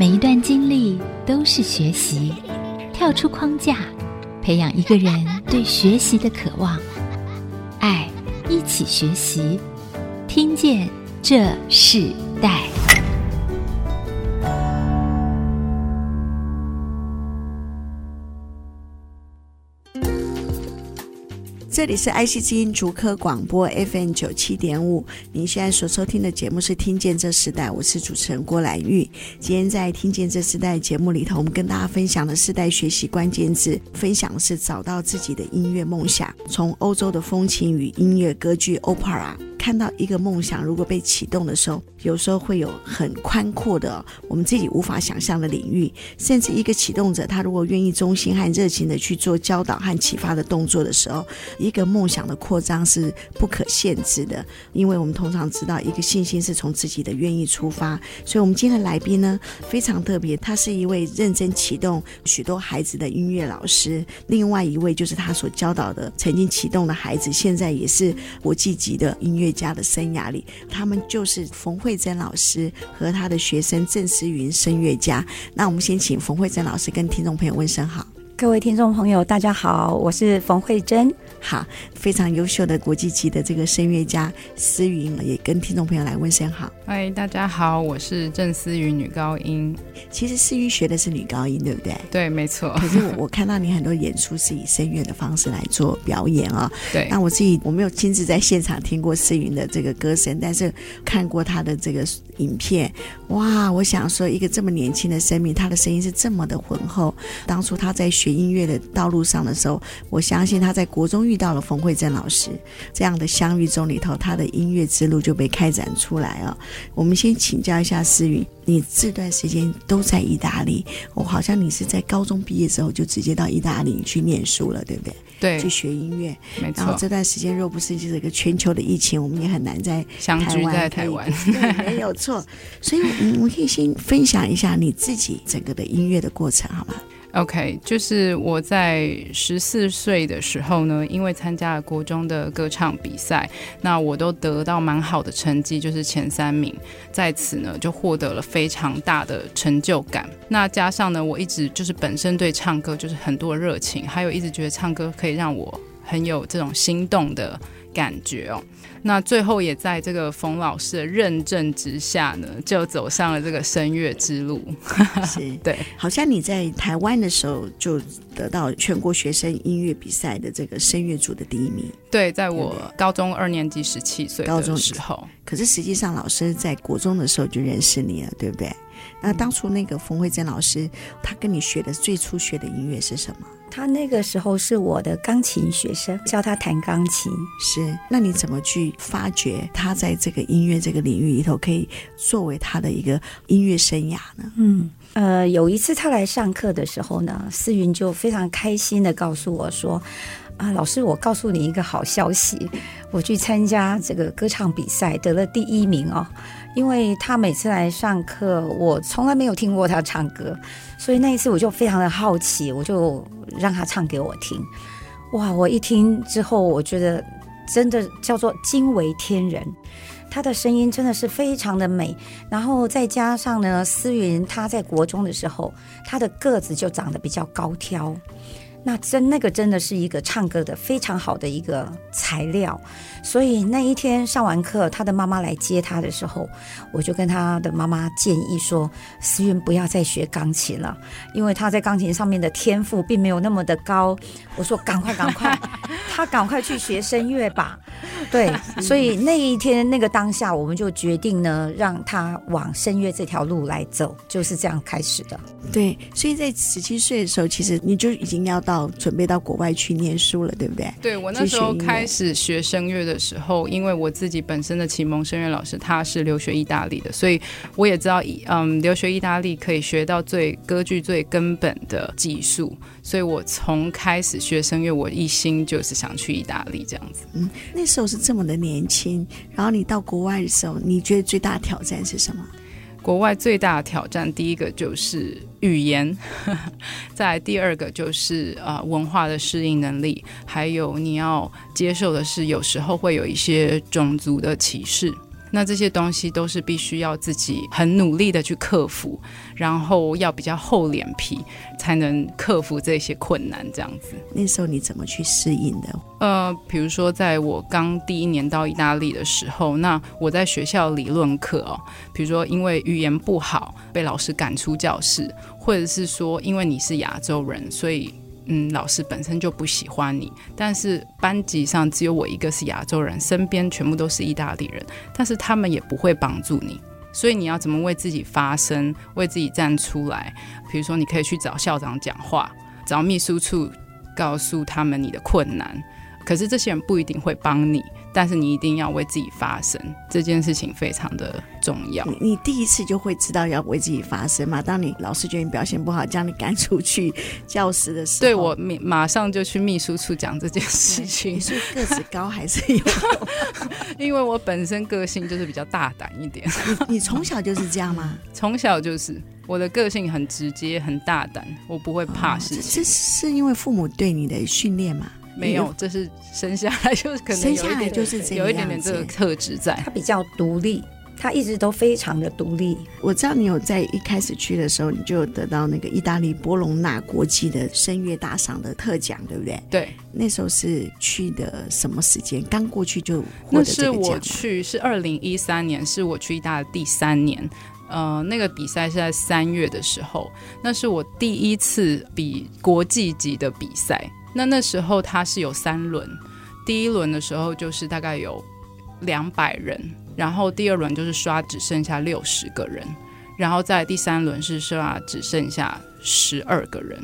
每一段经历都是学习，跳出框架，培养一个人对学习的渴望。爱，一起学习，听见这世代。这里是爱惜之音竹科广播 FM 九七点五，您现在所收听的节目是《听见这时代》，我是主持人郭兰玉。今天在《听见这时代》节目里头，我们跟大家分享的世代学习关键字，分享的是找到自己的音乐梦想，从欧洲的风情与音乐歌剧 Opera。看到一个梦想如果被启动的时候，有时候会有很宽阔的我们自己无法想象的领域，甚至一个启动者他如果愿意忠心和热情的去做教导和启发的动作的时候，一个梦想的扩张是不可限制的。因为我们通常知道，一个信心是从自己的愿意出发。所以，我们今天的来宾呢非常特别，他是一位认真启动许多孩子的音乐老师，另外一位就是他所教导的曾经启动的孩子，现在也是国际级的音乐家的生涯里，他们就是冯慧珍老师和他的学生郑思云声乐家。那我们先请冯慧珍老师跟听众朋友问声好。各位听众朋友，大家好，我是冯慧珍。好，非常优秀的国际级的这个声乐家思云也跟听众朋友来问声好。嗨，大家好，我是郑思云，女高音。其实思云学的是女高音，对不对？对，没错。可是我我看到你很多演出是以声乐的方式来做表演啊。对。那我自己我没有亲自在现场听过思云的这个歌声，但是看过她的这个影片。哇，我想说，一个这么年轻的生命，她的声音是这么的浑厚。当初她在学音乐的道路上的时候，我相信她在国中。遇到了冯慧珍老师，这样的相遇中里头，他的音乐之路就被开展出来啊。我们先请教一下思云，你这段时间都在意大利，我好像你是在高中毕业之后就直接到意大利去念书了，对不对？对，去学音乐。没错。然后这段时间若不是就是一个全球的疫情，我们也很难在相聚在台湾。对，没有错。所以，我们可以先分享一下你自己整个的音乐的过程，好吗？OK，就是我在十四岁的时候呢，因为参加了国中的歌唱比赛，那我都得到蛮好的成绩，就是前三名，在此呢就获得了非常大的成就感。那加上呢，我一直就是本身对唱歌就是很多热情，还有一直觉得唱歌可以让我很有这种心动的感觉哦。那最后也在这个冯老师的认证之下呢，就走上了这个声乐之路。是，对，好像你在台湾的时候就得到全国学生音乐比赛的这个声乐组的第一名。对，在我高中二年级十七岁高中时候。可是实际上，老师在国中的时候就认识你了，对不对？那当初那个冯慧珍老师，他跟你学的最初学的音乐是什么？他那个时候是我的钢琴学生，教他弹钢琴。是，那你怎么去发掘他在这个音乐这个领域里头可以作为他的一个音乐生涯呢？嗯，呃，有一次他来上课的时候呢，思云就非常开心的告诉我说：“啊，老师，我告诉你一个好消息，我去参加这个歌唱比赛得了第一名哦。”因为他每次来上课，我从来没有听过他唱歌，所以那一次我就非常的好奇，我就让他唱给我听。哇！我一听之后，我觉得真的叫做惊为天人，他的声音真的是非常的美。然后再加上呢，思云他在国中的时候，他的个子就长得比较高挑。那真那个真的是一个唱歌的非常好的一个材料，所以那一天上完课，他的妈妈来接他的时候，我就跟他的妈妈建议说：“思韵不要再学钢琴了，因为他在钢琴上面的天赋并没有那么的高。”我说：“赶快赶快，他赶快去学声乐吧。”对，所以那一天那个当下，我们就决定呢，让他往声乐这条路来走，就是这样开始的。对，所以在十七岁的时候，其实你就已经要到准备到国外去念书了，对不对？对，我那时候开始学声乐的时候，因为我自己本身的启蒙声乐老师他是留学意大利的，所以我也知道，嗯，留学意大利可以学到最歌剧最根本的技术，所以我从开始学声乐，我一心就是想去意大利这样子。嗯，那时候是这么的年轻，然后你到国外的时候，你觉得最大的挑战是什么？国外最大的挑战，第一个就是语言，呵呵，再第二个就是啊、呃、文化的适应能力，还有你要接受的是有时候会有一些种族的歧视。那这些东西都是必须要自己很努力的去克服，然后要比较厚脸皮才能克服这些困难。这样子，那时候你怎么去适应的？呃，比如说在我刚第一年到意大利的时候，那我在学校理论课哦，比如说因为语言不好被老师赶出教室，或者是说因为你是亚洲人，所以。嗯，老师本身就不喜欢你，但是班级上只有我一个是亚洲人，身边全部都是意大利人，但是他们也不会帮助你，所以你要怎么为自己发声，为自己站出来？比如说，你可以去找校长讲话，找秘书处告诉他们你的困难，可是这些人不一定会帮你。但是你一定要为自己发声，这件事情非常的重要。你你第一次就会知道要为自己发声嘛？当你老师觉得你表现不好，将你赶出去教室的时候，对，我马上就去秘书处讲这件事情。你是个子高还是有？因为我本身个性就是比较大胆一点。你你从小就是这样吗？从小就是，我的个性很直接，很大胆，我不会怕事情。哦，这是因为父母对你的训练吗？没有，这是生下来就是可能生下来就是这样，有一点点这个特质在。他比较独立，他一直都非常的独立。我知道你有在一开始去的时候，你就有得到那个意大利波隆纳国际的声乐大赏的特奖，对不对？对，那时候是去的什么时间？刚过去就获得这个奖？那是我去是二零一三年，是我去意大利第三年。呃，那个比赛是在三月的时候，那是我第一次比国际级的比赛。那那时候它是有三轮，第一轮的时候就是大概有两百人，然后第二轮就是刷只剩下六十个人，然后在第三轮是刷只剩下十二个人。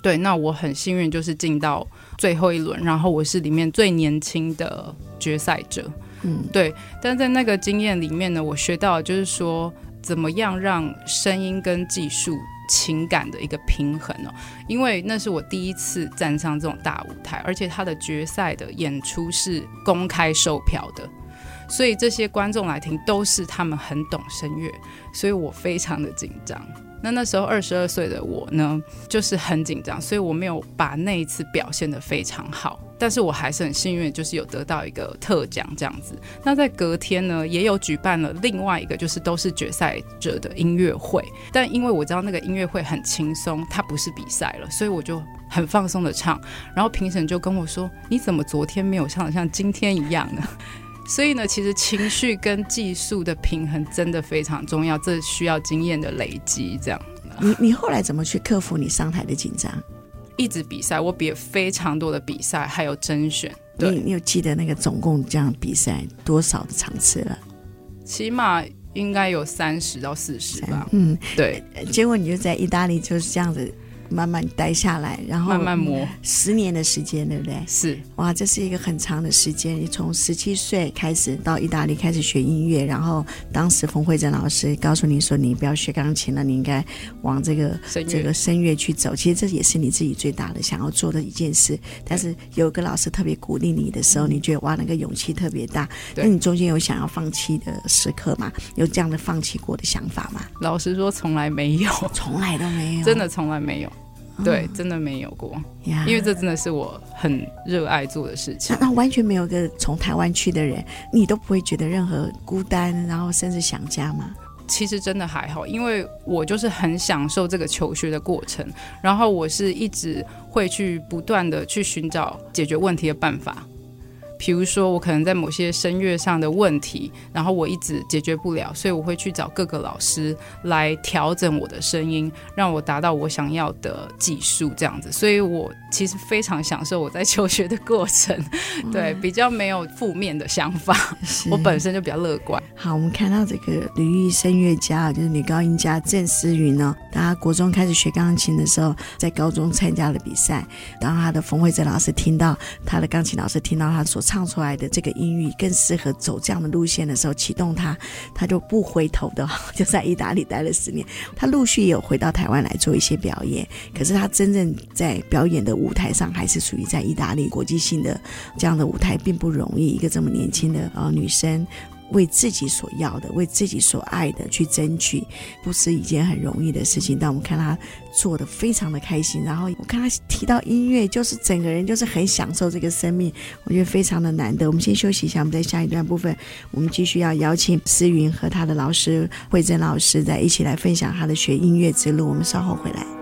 对，那我很幸运就是进到最后一轮，然后我是里面最年轻的决赛者。嗯，对。但在那个经验里面呢，我学到的就是说怎么样让声音跟技术。情感的一个平衡哦，因为那是我第一次站上这种大舞台，而且他的决赛的演出是公开售票的，所以这些观众来听都是他们很懂声乐，所以我非常的紧张。那那时候二十二岁的我呢，就是很紧张，所以我没有把那一次表现得非常好。但是我还是很幸运，就是有得到一个特奖这样子。那在隔天呢，也有举办了另外一个，就是都是决赛者的音乐会。但因为我知道那个音乐会很轻松，它不是比赛了，所以我就很放松的唱。然后评审就跟我说：“你怎么昨天没有唱得像今天一样呢？”所以呢，其实情绪跟技术的平衡真的非常重要，这需要经验的累积。这样，你你后来怎么去克服你上台的紧张？一直比赛，我比了非常多的比赛，还有甄选。对，你，你有记得那个总共这样比赛多少的场次了？起码应该有三十到四十吧。嗯，对。结果你就在意大利就是这样子。慢慢待下来，然后慢慢磨十年的时间，对不对？是哇，这是一个很长的时间。你从十七岁开始到意大利开始学音乐，然后当时冯慧珍老师告诉你说，你不要学钢琴了，你应该往这个这个声乐去走。其实这也是你自己最大的想要做的一件事。但是有个老师特别鼓励你的时候，你觉得哇，那个勇气特别大。那你中间有想要放弃的时刻吗？有这样的放弃过的想法吗？老实说，从来没有，从来都没有，真的从来没有。对，真的没有过，因为这真的是我很热爱做的事情。那，那完全没有一个从台湾去的人，你都不会觉得任何孤单，然后甚至想家吗？其实真的还好，因为我就是很享受这个求学的过程，然后我是一直会去不断的去寻找解决问题的办法。比如说，我可能在某些声乐上的问题，然后我一直解决不了，所以我会去找各个老师来调整我的声音，让我达到我想要的技术，这样子。所以我其实非常享受我在求学的过程，对，比较没有负面的想法。我本身就比较乐观。好，我们看到这个吕玉声乐家，就是女高音家郑思云呢，当她国中开始学钢琴的时候，在高中参加了比赛，当她的冯慧珍老师听到她的钢琴老师听到她所唱出来的这个音域更适合走这样的路线的时候，启动她，她就不回头的，就在意大利待了十年。她陆续也有回到台湾来做一些表演，可是她真正在表演的舞台上，还是属于在意大利国际性的这样的舞台，并不容易。一个这么年轻的呃女生，为自己所要的、为自己所爱的去争取，不是一件很容易的事情。但我们看他做的非常的开心，然后我看他提到音乐，就是整个人就是很享受这个生命，我觉得非常的难得。我们先休息一下，我们在下一段部分，我们继续要邀请思云和他的老师慧珍老师在一起来分享他的学音乐之路。我们稍后回来。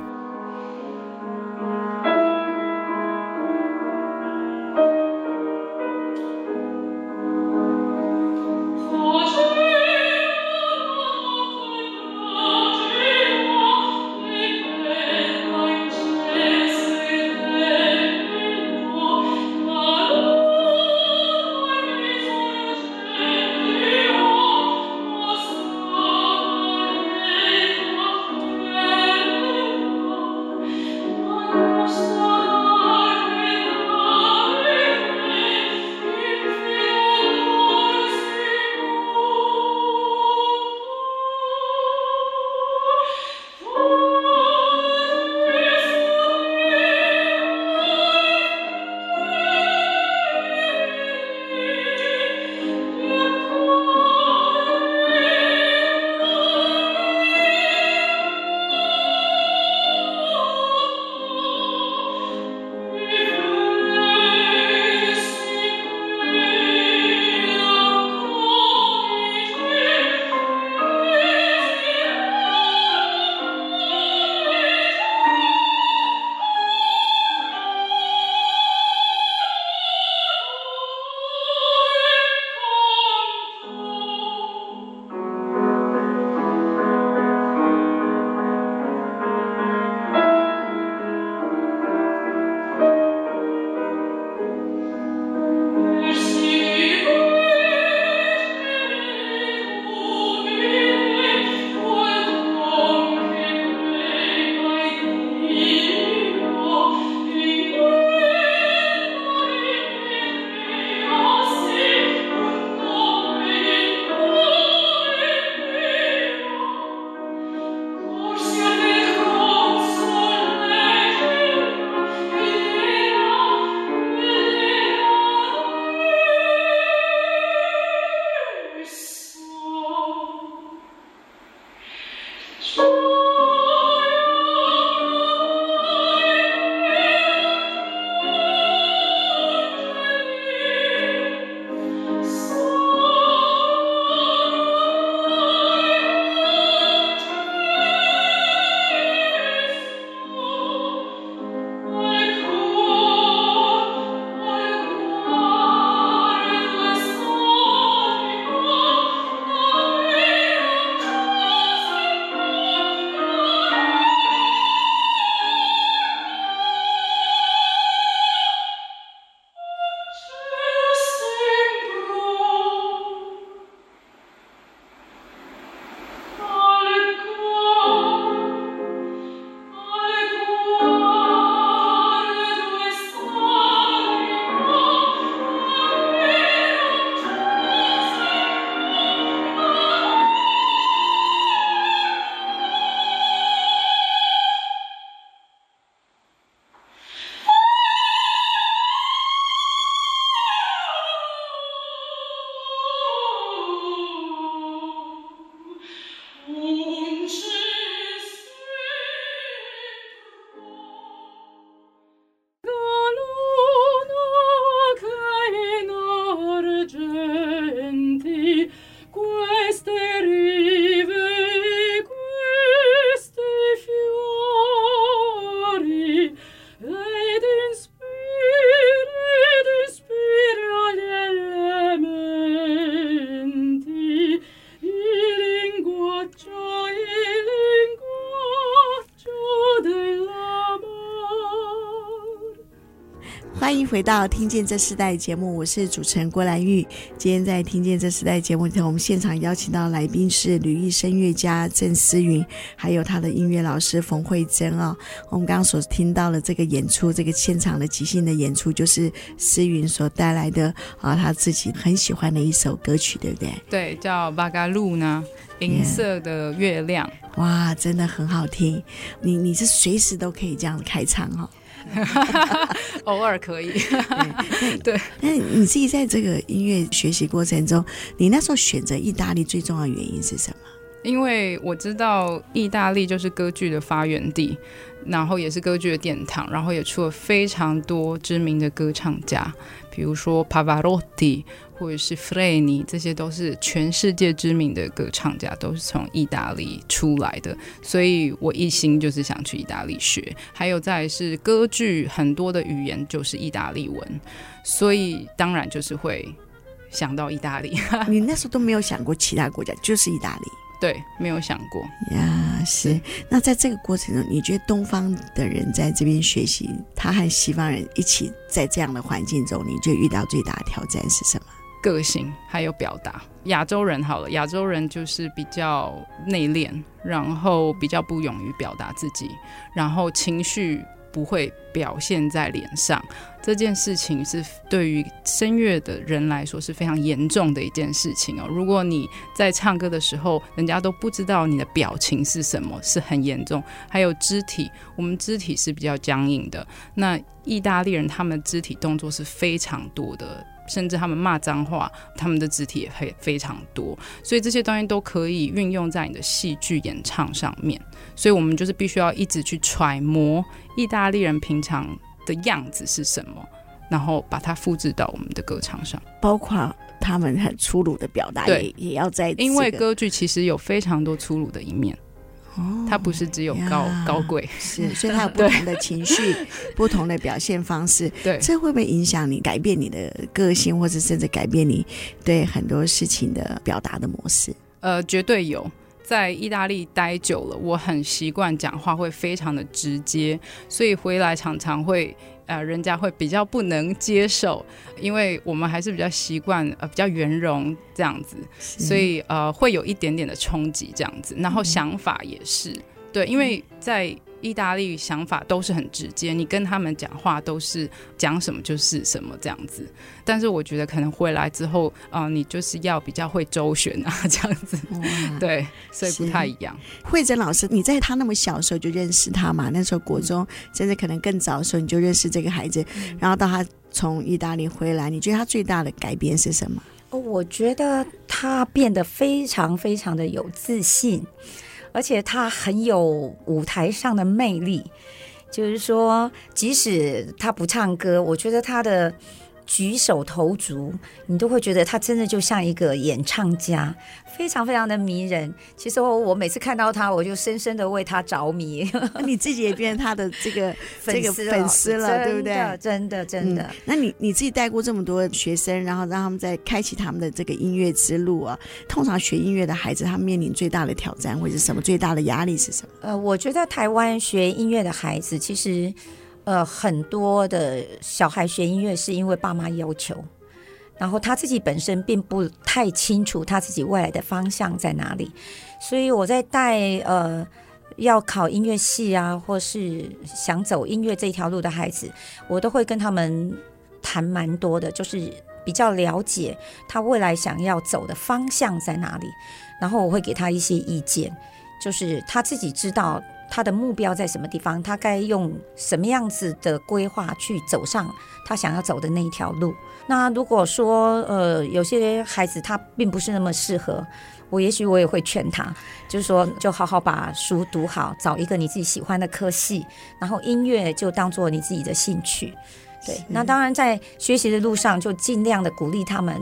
回到听见这时代节目，我是主持人郭兰玉。今天在听见这时代节目里头，我们现场邀请到来宾是吕艺声乐家郑思云，还有他的音乐老师冯慧珍啊。我们刚刚所听到的这个演出，这个现场的即兴的演出，就是思云所带来的啊，他自己很喜欢的一首歌曲，对不对？对，叫《巴嘎路》呢，银色的月亮。Yeah. 哇，真的很好听。你你是随时都可以这样开唱哈、哦。偶尔可以。对，对那你自己在这个音乐学习过程中，你那时候选择意大利最重要的原因是什么？因为我知道意大利就是歌剧的发源地，然后也是歌剧的殿堂，然后也出了非常多知名的歌唱家，比如说帕瓦罗蒂或者是弗雷尼，这些都是全世界知名的歌唱家，都是从意大利出来的，所以我一心就是想去意大利学。还有再是歌剧很多的语言就是意大利文，所以当然就是会想到意大利。你那时候都没有想过其他国家，就是意大利。对，没有想过呀。是，那在这个过程中，你觉得东方的人在这边学习，他和西方人一起在这样的环境中，你觉得遇到最大的挑战是什么？个性还有表达。亚洲人好了，亚洲人就是比较内敛，然后比较不勇于表达自己，然后情绪。不会表现在脸上，这件事情是对于声乐的人来说是非常严重的一件事情哦。如果你在唱歌的时候，人家都不知道你的表情是什么，是很严重。还有肢体，我们肢体是比较僵硬的。那意大利人他们肢体动作是非常多的。甚至他们骂脏话，他们的肢体也会非常多，所以这些东西都可以运用在你的戏剧演唱上面。所以我们就是必须要一直去揣摩意大利人平常的样子是什么，然后把它复制到我们的歌唱上，包括他们很粗鲁的表达，也也要在、这个。因为歌剧其实有非常多粗鲁的一面。它不是只有高高贵，是，所以它有不 同的情绪，不同的表现方式。对，这会不会影响你改变你的个性，或者甚至改变你对很多事情的表达的模式？呃，绝对有。在意大利待久了，我很习惯讲话会非常的直接，所以回来常常会。呃，人家会比较不能接受，因为我们还是比较习惯呃比较圆融这样子，所以呃会有一点点的冲击这样子，然后想法也是、嗯、对，因为在。意大利想法都是很直接，你跟他们讲话都是讲什么就是什么这样子。但是我觉得可能回来之后，啊、呃，你就是要比较会周旋啊，这样子。对，所以不太一样。慧珍老师，你在他那么小的时候就认识他嘛？那时候国中，甚至可能更早的时候你就认识这个孩子，嗯、然后到他从意大利回来，你觉得他最大的改变是什么？哦，我觉得他变得非常非常的有自信。而且他很有舞台上的魅力，就是说，即使他不唱歌，我觉得他的。举手投足，你都会觉得他真的就像一个演唱家，非常非常的迷人。其实我我每次看到他，我就深深的为他着迷。你自己也变成他的这个 这个粉丝了，对不对？真的真的。嗯，那你你自己带过这么多学生，然后让他们在开启他们的这个音乐之路啊。通常学音乐的孩子，他们面临最大的挑战或者是什么？最大的压力是什么？呃，我觉得台湾学音乐的孩子其实。呃，很多的小孩学音乐是因为爸妈要求，然后他自己本身并不太清楚他自己未来的方向在哪里，所以我在带呃要考音乐系啊，或是想走音乐这条路的孩子，我都会跟他们谈蛮多的，就是比较了解他未来想要走的方向在哪里，然后我会给他一些意见，就是他自己知道。他的目标在什么地方？他该用什么样子的规划去走上他想要走的那一条路？那如果说呃，有些孩子他并不是那么适合，我也许我也会劝他，就是说就好好把书读好，找一个你自己喜欢的科系，然后音乐就当做你自己的兴趣。对，那当然在学习的路上就尽量的鼓励他们。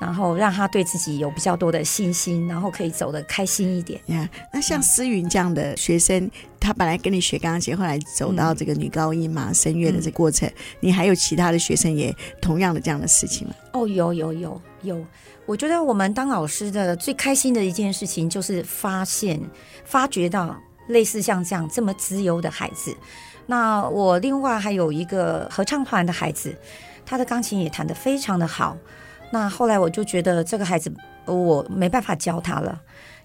然后让他对自己有比较多的信心，然后可以走得开心一点。呀、yeah，那像思云这样的学生，嗯，他本来跟你学钢琴，后来走到这个女高音嘛，声乐的这过程，嗯，你还有其他的学生也同样的这样的事情吗？哦，有有有有。我觉得我们当老师的最开心的一件事情，就是发现、发掘到类似像这样这么自由的孩子。那我另外还有一个合唱团的孩子，他的钢琴也弹得非常的好。那后来我就觉得这个孩子我没办法教他了，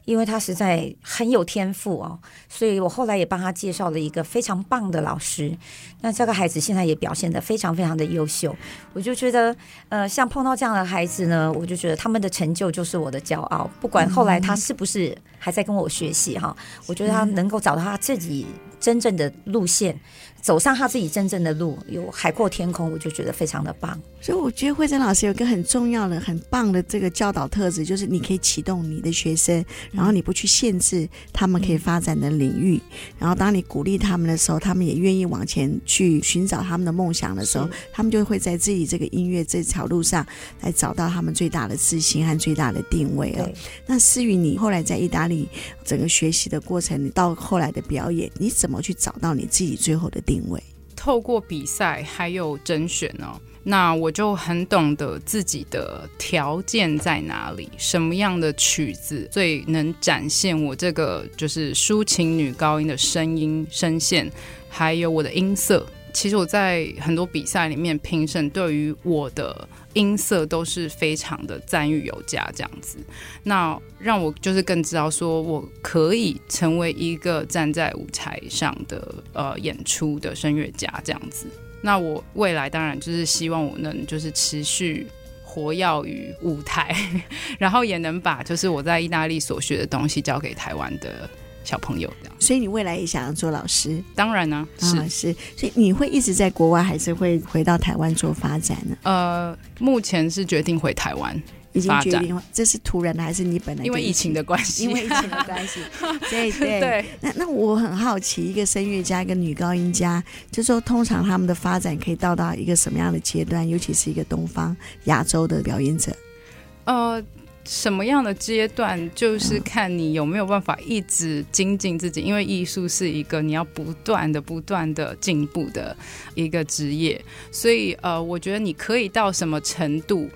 因为他实在很有天赋哦，所以我后来也帮他介绍了一个非常棒的老师。那这个孩子现在也表现得非常非常的优秀，我就觉得呃，像碰到这样的孩子呢，我就觉得他们的成就就是我的骄傲。不管后来他是不是还在跟我学习哈，我觉得他能够找到他自己真正的路线。走上他自己真正的路，有海阔天空，我就觉得非常的棒。所以我觉得慧珍老师有个很重要的、很棒的这个教导特质，就是你可以启动你的学生，然后你不去限制他们可以发展的领域，然后当你鼓励他们的时候，他们也愿意往前去寻找他们的梦想的时候，他们就会在自己这个音乐这条路上来找到他们最大的自信和最大的定位啊。那思芸，你后来在意大利整个学习的过程，你到后来的表演，你怎么去找到你自己最后的定位？定位透过比赛还有甄选哦，那我就很懂得自己的条件在哪里，什么样的曲子最能展现我这个就是抒情女高音的声音声线，还有我的音色。其实我在很多比赛里面评审对于我的音色都是非常的赞誉有加，这样子，那让我就是更知道说我可以成为一个站在舞台上的呃演出的声乐家这样子。那我未来当然就是希望我能就是持续活跃于舞台，然后也能把就是我在意大利所学的东西交给台湾的。小朋友这样，所以你未来也想要做老师？当然呢、啊，是、啊、是，所以你会一直在国外，还是会回到台湾做发展呢？呃，目前是决定回台湾，已经决定，这是突然的还是你本来？因为疫情的关系，因为疫情的关系，对对对。那那我很好奇，一个声乐家，一个女高音家，就说通常他们的发展可以到达一个什么样的阶段？尤其是一个东方亚洲的表演者，呃。什么样的阶段，就是看你有没有办法一直精进自己，因为艺术是一个你要不断的、不断的进步的一个职业，所以呃，我觉得你可以到什么程度，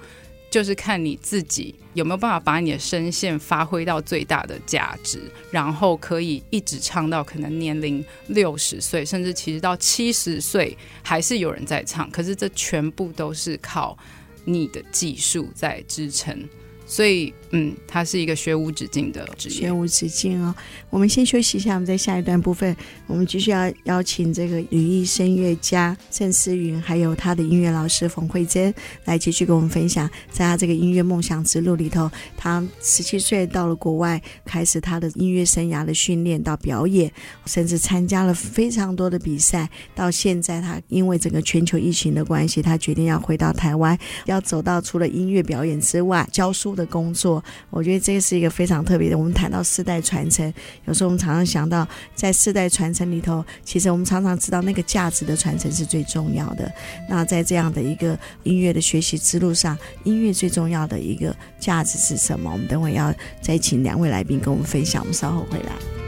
就是看你自己有没有办法把你的声线发挥到最大的价值，然后可以一直唱到可能年龄六十岁，甚至其实到七十岁还是有人在唱，可是这全部都是靠你的技术在支撑。所以，嗯，它是一个学无止境的职业，学无止境哦。我们先休息一下，我们在下一段部分，我们继续要邀请这个旅艺声乐家郑思云，还有他的音乐老师冯慧珍来继续跟我们分享，在他这个音乐梦想之路里头，他十七岁到了国外，开始他的音乐生涯的训练到表演，甚至参加了非常多的比赛。到现在，他因为整个全球疫情的关系，他决定要回到台湾，要走到除了音乐表演之外，教书。的工作，我觉得这是一个非常特别的。我们谈到世代传承，有时候我们常常想到，在世代传承里头，其实我们常常知道那个价值的传承是最重要的。那在这样的一个音乐的学习之路上，音乐最重要的一个价值是什么？我们等会要再请两位来宾跟我们分享。我们稍后回来。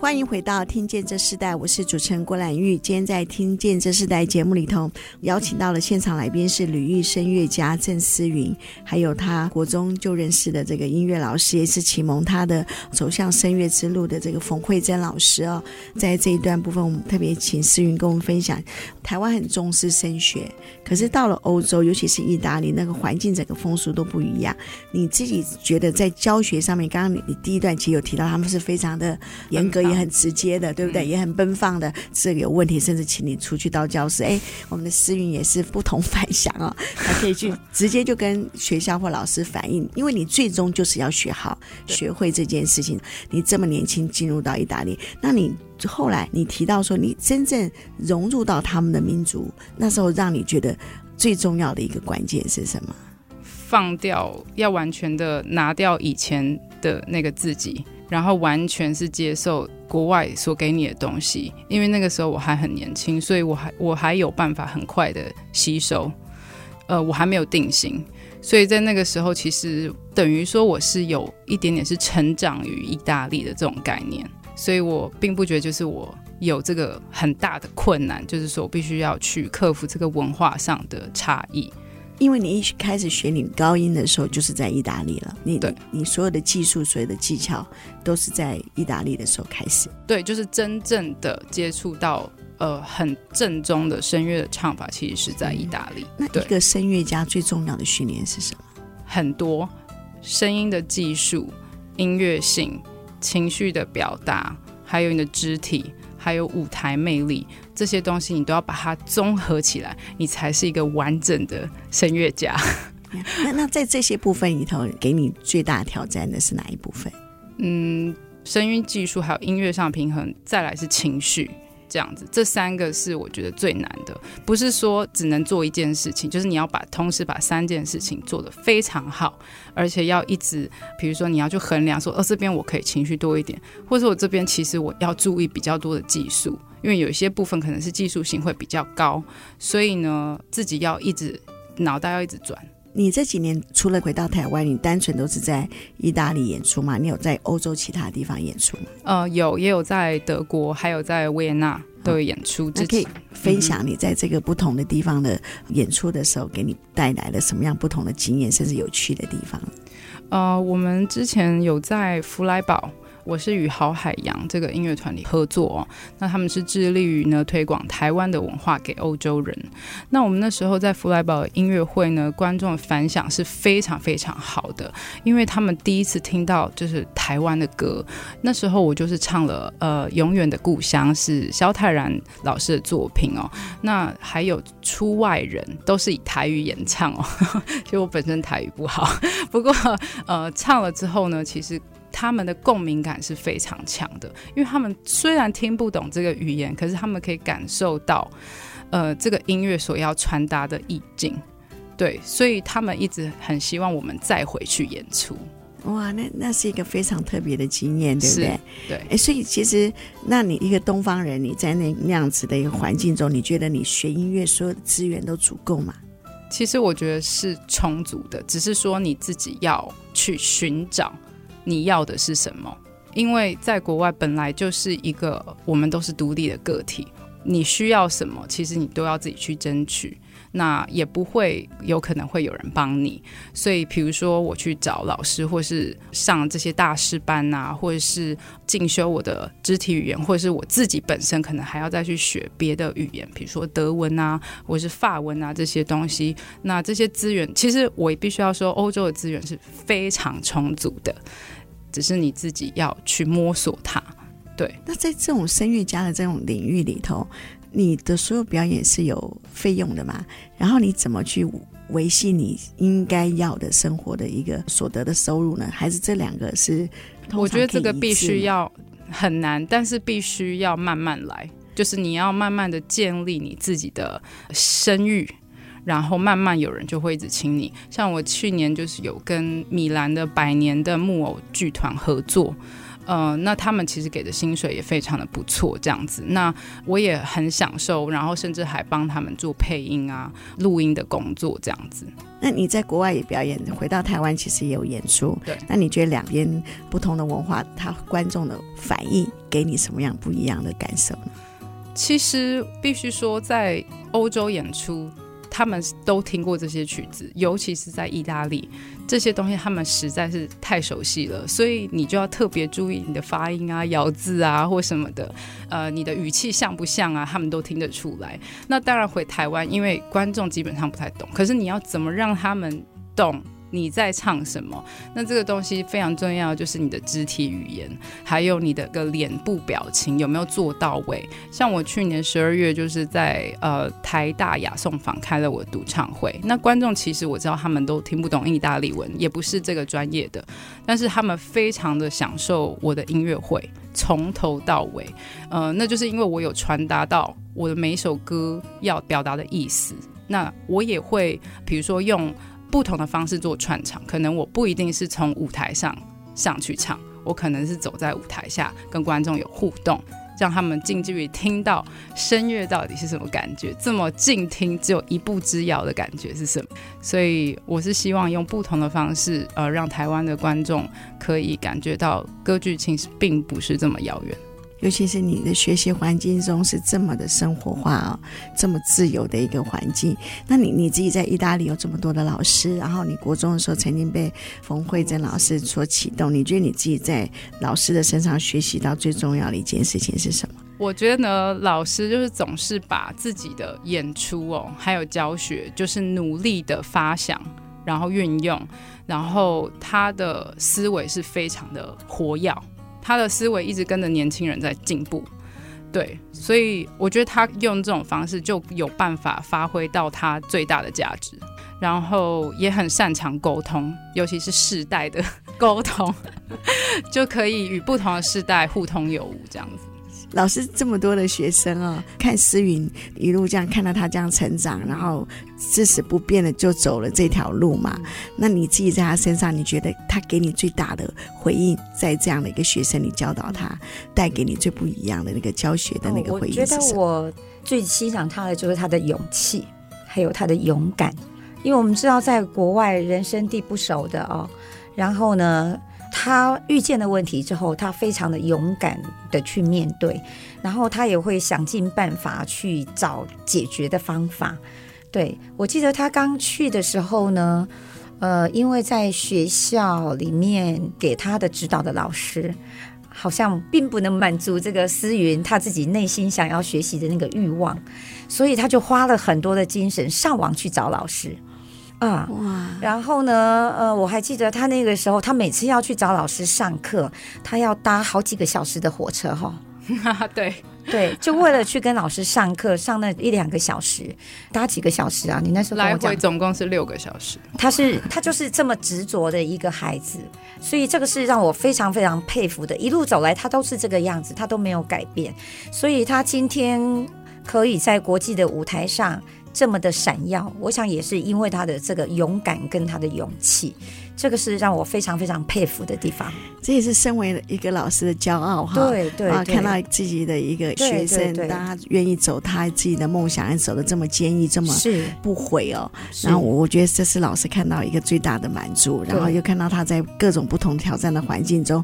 欢迎回到《听见这世代》，我是主持人郭兰玉。今天在《听见这世代》节目里头，邀请到了现场来宾是吕玉声乐家郑思云，还有他国中就认识的这个音乐老师，也是启蒙他的走向声乐之路的这个冯惠珍老师哦。在这一段部分，我们特别请思云跟我们分享，台湾很重视声学，可是到了欧洲，尤其是意大利，那个环境整个风俗都不一样。你自己觉得在教学上面，刚刚你你第一段其实有提到，他们是非常的严格，也。很直接的，对不对？也很奔放的，这个有问题，甚至请你出去到教室。哎，我们的思云也是不同凡响哦，还可以去直接就跟学校或老师反映，因为你最终就是要学好、学会这件事情。你这么年轻进入到意大利，那你后来你提到说，你真正融入到他们的民族，那时候让你觉得最重要的一个关键是什么？放掉，要完全的拿掉以前的那个自己。然后完全是接受国外所给你的东西，因为那个时候我还很年轻，所以我还我还有办法很快的吸收，呃，我还没有定型，所以在那个时候其实等于说我是有一点点是成长于意大利的这种概念，所以我并不觉得就是我有这个很大的困难，就是说我必须要去克服这个文化上的差异。因为你一开始学你高音的时候，就是在意大利了。你对你所有的技术、所有的技巧，都是在意大利的时候开始。对，就是真正的接触到呃很正宗的声乐的唱法，其实是在意大利。那一个声乐家最重要的训练是什么？很多声音的技术、音乐性、情绪的表达，还有你的肢体。还有舞台魅力这些东西，你都要把它综合起来，你才是一个完整的声乐家。那那在这些部分里头，给你最大挑战的是哪一部分？嗯，声音技术还有音乐上平衡，再来是情绪。这样子，这三个是我觉得最难的，不是说只能做一件事情，就是你要把同时把三件事情做得非常好，而且要一直，比如说你要去衡量说，哦，这边我可以情绪多一点，或者我这边其实我要注意比较多的技术，因为有一些部分可能是技术性会比较高，所以呢，自己要一直脑袋要一直转。你这几年除了回到台湾，你单纯都是在意大利演出吗？你有在欧洲其他地方演出吗？呃，有，也有在德国，还有在维也纳都有演出。那可以分享你在这个不同的地方的演出的时候，给你带来了什么样不同的经验，甚至有趣的地方？呃，我们之前有在弗莱堡。我是与好海洋这个音乐团里合作哦，那他们是致力于呢推广台湾的文化给欧洲人。那我们那时候在弗莱堡音乐会呢，观众反响是非常非常好的，因为他们第一次听到就是台湾的歌。那时候我就是唱了呃《永远的故乡》是萧泰然老师的作品哦，那还有出外人都是以台语演唱哦，其实我本身台语不好，不过呃唱了之后呢，其实。他们的共鸣感是非常强的，因为他们虽然听不懂这个语言，可是他们可以感受到，呃，这个音乐所要传达的意境。对，所以他们一直很希望我们再回去演出。哇，那那是一个非常特别的经验，对不对？对。哎，所以其实，那你一个东方人，你在那那样子的一个环境中，你觉得你学音乐所有的资源都足够吗？其实我觉得是充足的，只是说你自己要去寻找。你要的是什么？因为在国外本来就是一个我们都是独立的个体，你需要什么，其实你都要自己去争取。那也不会有可能会有人帮你。所以，比如说我去找老师，或是上这些大师班啊，或者是进修我的肢体语言，或者是我自己本身可能还要再去学别的语言，比如说德文啊，或是法文啊这些东西。那这些资源，其实我必须要说，欧洲的资源是非常充足的。只是你自己要去摸索它，对。那在这种声乐家的这种领域里头，你的所有表演是有费用的嘛？然后你怎么去维系你应该要的生活的一个所得的收入呢？还是这两个是？我觉得这个必须要很难，但是必须要慢慢来，就是你要慢慢的建立你自己的声誉。然后慢慢有人就会一直请你，像我去年就是有跟米兰的百年的木偶剧团合作，呃，那他们其实给的薪水也非常的不错，这样子，那我也很享受，然后甚至还帮他们做配音啊、录音的工作，这样子。那你在国外也表演，回到台湾其实也有演出，对。那你觉得两边不同的文化，他观众的反应给你什么样不一样的感受呢？其实必须说，在欧洲演出。他们都听过这些曲子，尤其是在意大利，这些东西他们实在是太熟悉了，所以你就要特别注意你的发音啊、咬字啊或什么的，呃，你的语气像不像啊？他们都听得出来。那当然回台湾，因为观众基本上不太懂，可是你要怎么让他们懂？你在唱什么？那这个东西非常重要，就是你的肢体语言，还有你的个脸部表情有没有做到位。像我去年十二月就是在呃台大雅颂坊开了我的独唱会，那观众其实我知道他们都听不懂意大利文，也不是这个专业的，但是他们非常的享受我的音乐会，从头到尾。呃，那就是因为我有传达到我的每一首歌要表达的意思。那我也会比如说用。不同的方式做串场，可能我不一定是从舞台上上去唱，我可能是走在舞台下跟观众有互动，让他们近距离听到声乐到底是什么感觉，这么近听只有一步之遥的感觉是什么？所以我是希望用不同的方式，呃，让台湾的观众可以感觉到歌剧其实并不是这么遥远。尤其是你的学习环境中是这么的生活化啊、哦，这么自由的一个环境。那你你自己在意大利有这么多的老师，然后你国中的时候曾经被冯慧珍老师所启动，你觉得你自己在老师的身上学习到最重要的一件事情是什么？我觉得呢，老师就是总是把自己的演出哦，还有教学，就是努力的发想，然后运用，然后他的思维是非常的活跃。他的思维一直跟着年轻人在进步，对，所以我觉得他用这种方式就有办法发挥到他最大的价值，然后也很擅长沟通，尤其是世代的 沟通，就可以与不同的世代互通有无这样子。老师这么多的学生哦，看思云一路这样看到他这样成长，然后至死不变的就走了这条路嘛。那你自己在他身上，你觉得他给你最大的回应，在这样的一个学生，你教导他，带给你最不一样的那个教学的那个回应是什么？我觉得我最欣赏他的就是他的勇气，还有他的勇敢。因为我们知道，在国外人生地不熟的哦，然后呢，他遇见了问题之后，他非常的勇敢的去面对，然后他也会想尽办法去找解决的方法。对，我记得他刚去的时候呢，呃，因为在学校里面给他的指导的老师，好像并不能满足这个思云他自己内心想要学习的那个欲望，所以他就花了很多的精神上网去找老师。啊，哇！然后呢，呃，我还记得他那个时候，他每次要去找老师上课，他要搭好几个小时的火车，哈。对对，就为了去跟老师上课，上那一两个小时，搭几个小时啊？你那时候来回总共是六个小时。他是他就是这么执着的一个孩子，所以这个是让我非常非常佩服的。一路走来，他都是这个样子，他都没有改变，所以他今天可以在国际的舞台上。这么的闪耀，我想也是因为他的这个勇敢跟他的勇气。这个是让我非常非常佩服的地方，这也是身为一个老师的骄傲哈。对对，啊，看到自己的一个学生，他愿意走他自己的梦想，走的这么坚毅，这么不悔哦。然后我我觉得这是老师看到一个最大的满足，然后又看到他在各种不同挑战的环境中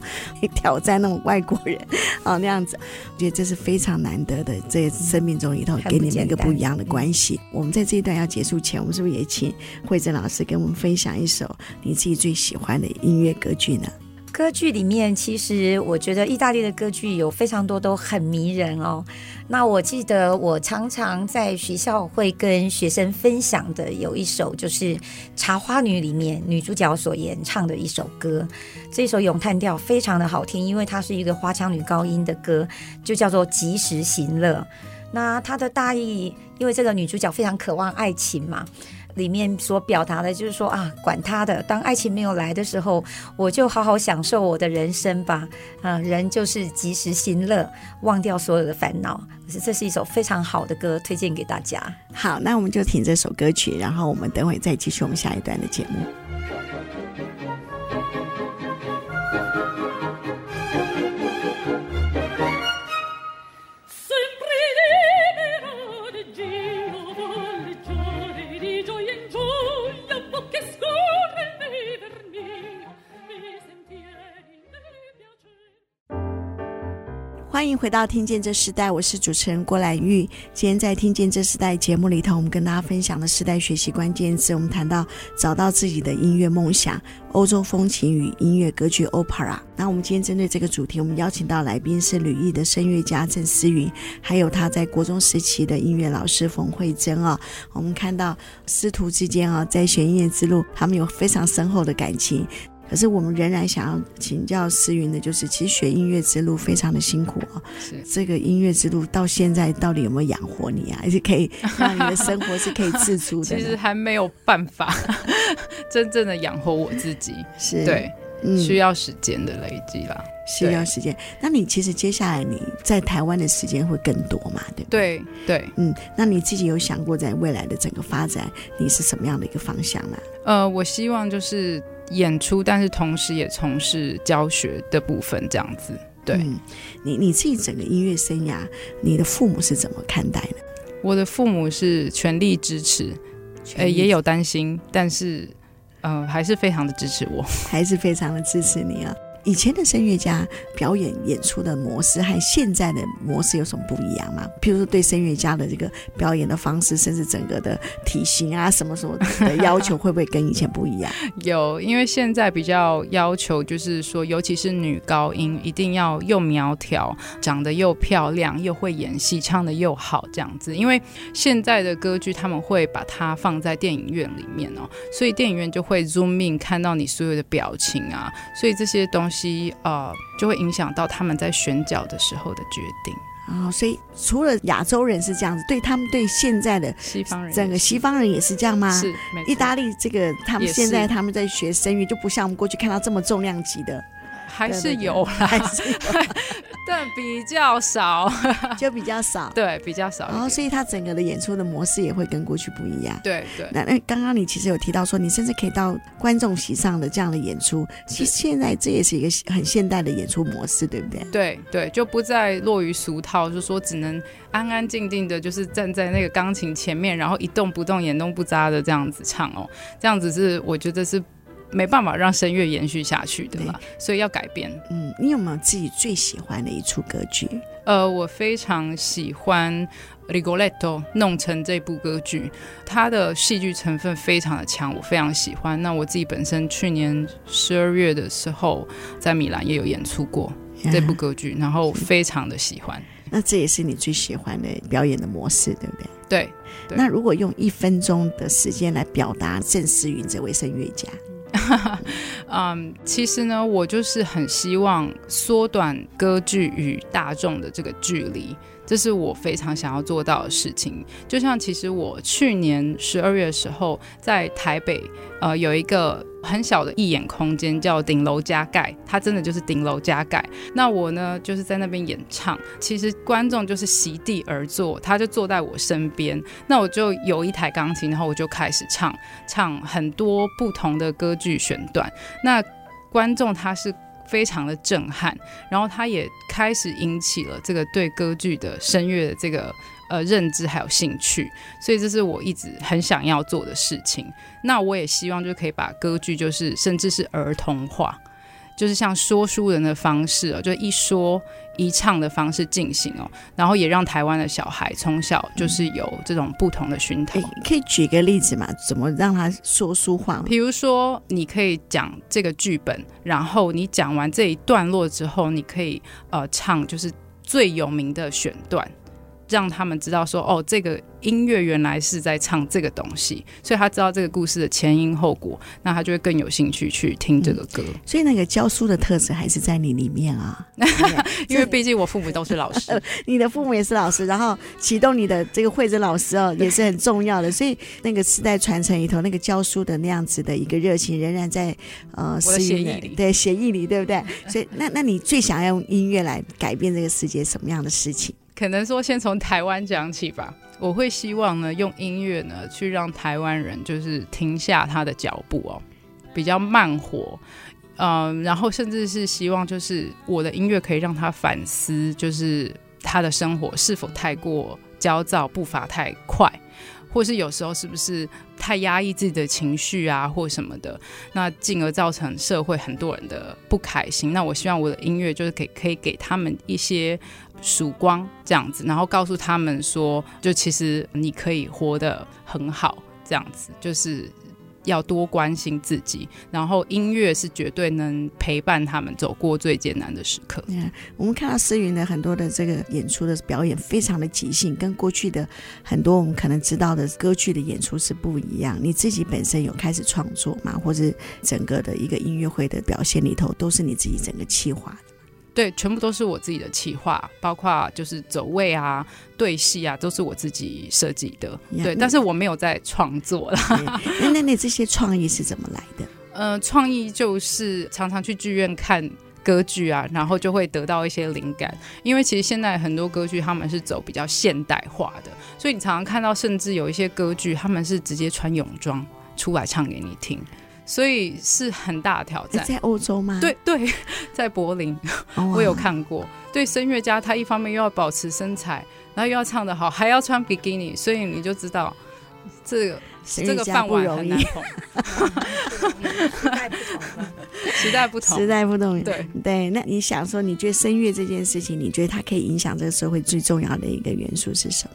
挑战那种外国人啊那样子，我觉得这是非常难得的，在生命中里头给你们一个不一样的关系。我们在这一段要结束前，我们是不是也请慧珍老师给我们分享一首你自己最喜欢的音乐歌剧呢？歌剧里面，其实我觉得意大利的歌剧有非常多都很迷人哦。那我记得我常常在学校会跟学生分享的有一首，就是《茶花女》里面女主角所演唱的一首歌。这首咏叹调非常的好听，因为它是一个花腔女高音的歌，就叫做《及时行乐》。那它的大意，因为这个女主角非常渴望爱情嘛。里面所表达的就是说啊，管他的，当爱情没有来的时候，我就好好享受我的人生吧。啊，人就是及时行乐，忘掉所有的烦恼。是这是一首非常好的歌，推荐给大家。好，那我们就听这首歌曲，然后我们等会再继续我们下一段的节目。欢迎回到《听见这时代》，我是主持人郭兰玉。今天在《听见这时代》节目里头，我们跟大家分享的时代学习关键词，我们谈到找到自己的音乐梦想，欧洲风情与音乐歌剧 Opera。那我们今天针对这个主题，我们邀请到来宾是旅艺的声乐家郑思云，还有他在国中时期的音乐老师冯慧贞啊。我们看到师徒之间啊，在学音乐之路，他们有非常深厚的感情。可是我们仍然想要请教思云的，就是其实学音乐之路非常的辛苦啊。是这个音乐之路到现在到底有没有养活你啊？还是可以让你的生活是可以自足的？其实还没有办法 真正的养活我自己，是对，嗯，需要时间的累积啦，需要时间。那你其实接下来你在台湾的时间会更多嘛？对不对？对对，嗯，那你自己有想过在未来的整个发展，你是什么样的一个方向呢？呃，我希望就是。演出，但是同时也从事教学的部分，这样子。对，嗯、你你自己整个音乐生涯，你的父母是怎么看待的？我的父母是全力支持，呃，也有担心，但是，呃，还是非常的支持我，还是非常的支持你啊。以前的声乐家表演演出的模式和现在的模式有什么不一样吗？譬如说对声乐家的这个表演的方式，甚至整个的体型啊，什么什么的要求，会不会跟以前不一样？有，因为现在比较要求就是说，尤其是女高音，一定要又苗条，长得又漂亮，又会演戏，唱得又好这样子。因为现在的歌剧他们会把它放在电影院里面哦，所以电影院就会 zoom in 看到你所有的表情啊，所以这些东西。呃，就会影响到他们在选角的时候的决定哦，所以除了亚洲人是这样子，对他们对现在的西方人，整个西方人也是这样吗？是，意大利这个他们现在他们在学声乐，就不像我们过去看到这么重量级的。还是有啦，还是有但比较少，就比较少，对，比较少。然后，所以他整个的演出的模式也会跟过去不一样。对对。那那刚刚你其实有提到说，你甚至可以到观众席上的这样的演出，其实现在这也是一个很现代的演出模式，对不对？对对，就不再落于俗套，就说只能安安静静的，就是站在那个钢琴前面，然后一动不动、眼动不眨的这样子唱哦，这样子是我觉得是。没办法让声乐延续下去对吧，所以要改变。嗯，你有没有自己最喜欢的一出歌剧？呃，我非常喜欢《Rigoletto》弄成这部歌剧，它的戏剧成分非常的强，我非常喜欢。那我自己本身去年十二月的时候在米兰也有演出过这部歌剧，然后非常的喜欢。那这也是你最喜欢的表演的模式，对不对？对。对。那如果用一分钟的时间来表达郑思云这位声乐家？嗯，其实呢，我就是很希望缩短歌剧与大众的这个距离，这是我非常想要做到的事情。就像其实我去年十二月的时候在台北，呃，有一个。很小的一演空间叫顶楼加盖，它真的就是顶楼加盖。那我呢，就是在那边演唱，其实观众就是席地而坐，他就坐在我身边。那我就有一台钢琴，然后我就开始唱，唱很多不同的歌剧选段。那观众他是非常的震撼，然后他也开始引起了这个对歌剧的声乐的这个。呃，认知还有兴趣，所以这是我一直很想要做的事情。那我也希望就可以把歌剧，就是甚至是儿童化，就是像说书人的方式哦，就一说一唱的方式进行哦，然后也让台湾的小孩从小就是有这种不同的熏陶。嗯，可以举个例子嘛？怎么让他说书话？比如说，你可以讲这个剧本，然后你讲完这一段落之后，你可以呃唱就是最有名的选段。让他们知道说，哦，这个音乐原来是在唱这个东西，所以他知道这个故事的前因后果，那他就会更有兴趣去听这个歌。嗯，所以那个教书的特质还是在你里面啊，因为毕竟我父母都是老师，你的父母也是老师，然后启动你的这个会诊老师哦，也是很重要的。所以那个时代传承里头，那个教书的那样子的一个热情，仍然在呃我的血液里，对协议里，对不对？所以那那你最想要用音乐来改变这个世界什么样的事情？可能说先从台湾讲起吧，我会希望呢，用音乐呢去让台湾人就是停下他的脚步哦，比较慢活，嗯，然后甚至是希望就是我的音乐可以让他反思，就是他的生活是否太过焦躁，步伐太快。或是有时候是不是太压抑自己的情绪啊，或什么的，那进而造成社会很多人的不开心。那我希望我的音乐就是给可以给他们一些曙光，这样子，然后告诉他们说，就其实你可以活得很好，这样子就是。要多关心自己，然后音乐是绝对能陪伴他们走过最艰难的时刻。嗯，我们看到思云的很多的这个演出的表演非常的即兴，跟过去的很多我们可能知道的歌剧的演出是不一样。你自己本身有开始创作吗？或者整个的一个音乐会的表现里头，都是你自己整个企划？对，全部都是我自己的企划，包括就是走位啊、对戏啊，都是我自己设计的。对，但是我没有在创作了。那那那这些创意是怎么来的？呃，创意就是常常去剧院看歌剧啊，然后就会得到一些灵感。因为其实现在很多歌剧他们是走比较现代化的，所以你常常看到，甚至有一些歌剧他们是直接穿泳装出来唱给你听。所以是很大的挑战。在欧洲吗？对对，在柏林，oh, 我有看过。哇对声乐家，他一方面又要保持身材，然后又要唱得好，还要穿比基尼，所以你就知道这个这个饭碗很难捧。时代不同，时代不同，时代不同。对对，那你想说，你觉得声乐这件事情，你觉得它可以影响这个社会最重要的一个元素是什么？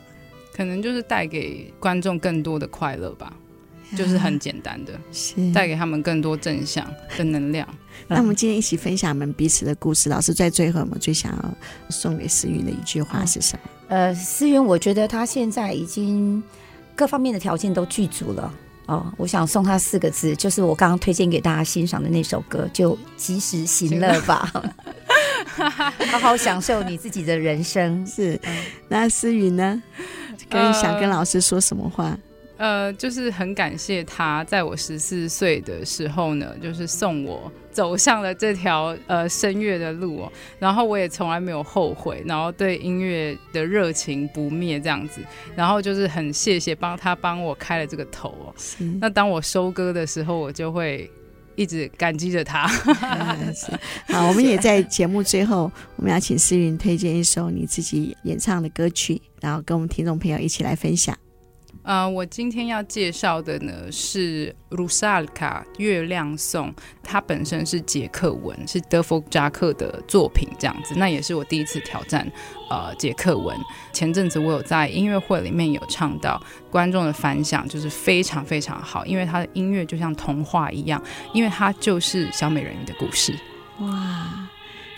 可能就是带给观众更多的快乐吧。就是很简单的，是带给他们更多正向的能量。那我们今天一起分享我们彼此的故事。老师在最后，我们最想要送给思云的一句话是什么？呃，思云，我觉得他现在已经各方面的条件都具足了哦。我想送他四个字，就是我刚刚推荐给大家欣赏的那首歌，就及时行乐吧。好好享受你自己的人生。是，那思云呢？跟想跟老师说什么话？呃，就是很感谢他，在我十四岁的时候呢，就是送我走上了这条呃声乐的路哦。然后我也从来没有后悔，然后对音乐的热情不灭这样子。然后就是很谢谢帮他帮我开了这个头哦。那当我收歌的时候，我就会一直感激着他。好，我们也在节目最后，我们要请思云推荐一首你自己演唱的歌曲，然后跟我们听众朋友一起来分享。呃，我今天要介绍的呢是《Rusalka》月亮颂，它本身是捷克文，是德弗扎克的作品，这样子。那也是我第一次挑战呃捷克文。前阵子我有在音乐会里面有唱到，观众的反响就是非常非常好，因为它的音乐就像童话一样，因为它就是小美人鱼的故事。哇，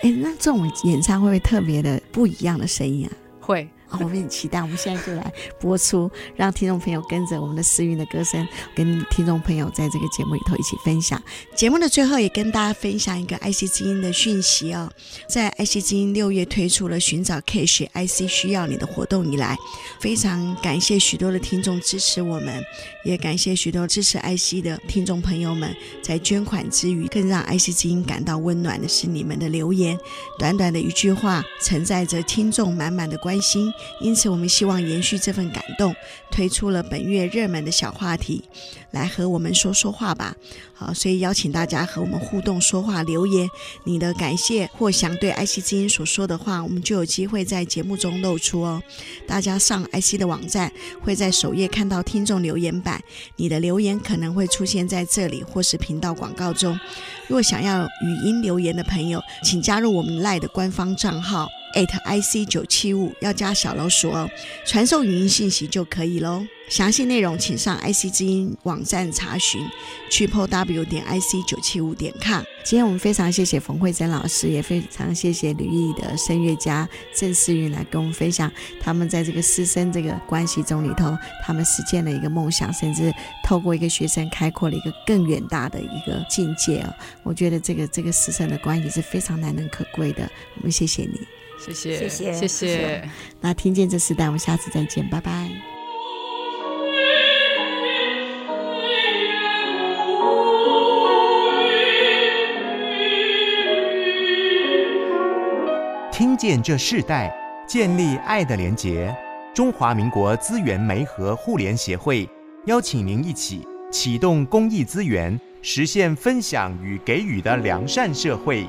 哎，那这种演唱会特别的不一样的声音啊？会。我们很期待，我们现在就来播出，让听众朋友跟着我们的思云的歌声，跟听众朋友在这个节目里头一起分享。节目的最后，也跟大家分享一个 IC 之音的讯息哦，在 IC 之音六月推出了寻找 Cash IC 需要你的活动以来，非常感谢许多的听众支持我们，也感谢许多支持 IC 的听众朋友们，在捐款之余，更让 IC 之音感到温暖的是你们的留言，短短的一句话，承载着听众满满的关心。因此，我们希望延续这份感动，推出了本月热门的小话题，来和我们说说话吧。好，所以邀请大家和我们互动说话留言，你的感谢或想对爱惜之音所说的话，我们就有机会在节目中露出哦。大家上爱惜的网站，会在首页看到听众留言板，你的留言可能会出现在这里或是频道广告中。若想要语音留言的朋友，请加入我们 LINE 的官方账号。At i c 九七五要加小老鼠哦，传送语音信息就可以喽。详细内容请上 IC 之音网站查询，triple w 点 ic 九七五点 com。今天我们非常谢谢冯慧珍老师，也非常谢谢吕毅的声乐家郑思云来跟我们分享他们在这个师生这个关系中里头，他们实践了一个梦想，甚至透过一个学生开阔了一个更远大的一个境界哦！我觉得这个这个师生的关系是非常难能可贵的。我们谢谢你。谢谢谢谢谢谢，那听见这时代，我们下次再见，拜拜。听见这世代，建立爱的连结。中华民国资源媒合互联协会邀请您一起启动公益资源，实现分享与给予的良善社会。